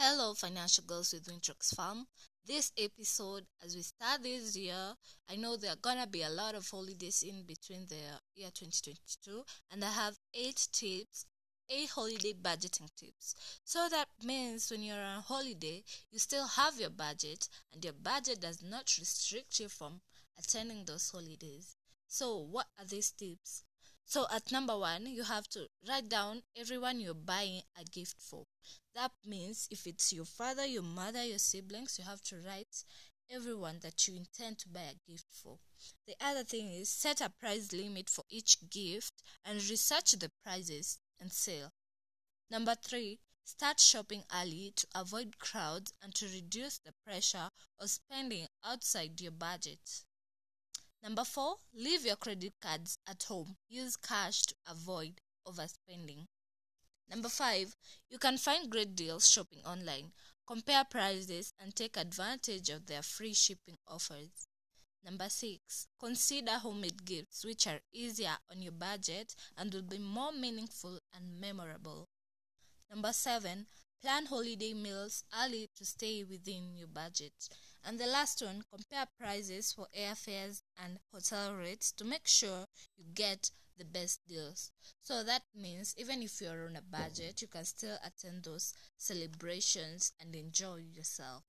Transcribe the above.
Hello, Financial Girls with Wintrox Farm. This episode, as we start this year, I know there are gonna be a lot of holidays in between the year 2022, and I have eight tips, eight holiday budgeting tips. So that means when you're on holiday, you still have your budget, and your budget does not restrict you from attending those holidays. So, what are these tips? So at number one, you have to write down everyone you're buying a gift for. That means if it's your father, your mother, your siblings, you have to write everyone that you intend to buy a gift for. The other thing is set a price limit for each gift and research the prices and sale. Number three, start shopping early to avoid crowds and to reduce the pressure of spending outside your budget. Number four, leave your credit cards at home. Use cash to avoid overspending. Number five, you can find great deals shopping online. Compare prices and take advantage of their free shipping offers. Number six, consider homemade gifts which are easier on your budget and will be more meaningful and memorable. Number seven, plan holiday meals early to stay within your budget. And the last one, compare prices for airfares and hotel rates to make sure you get the best deals. So that means even if you're on a budget, you can still attend those celebrations and enjoy yourself.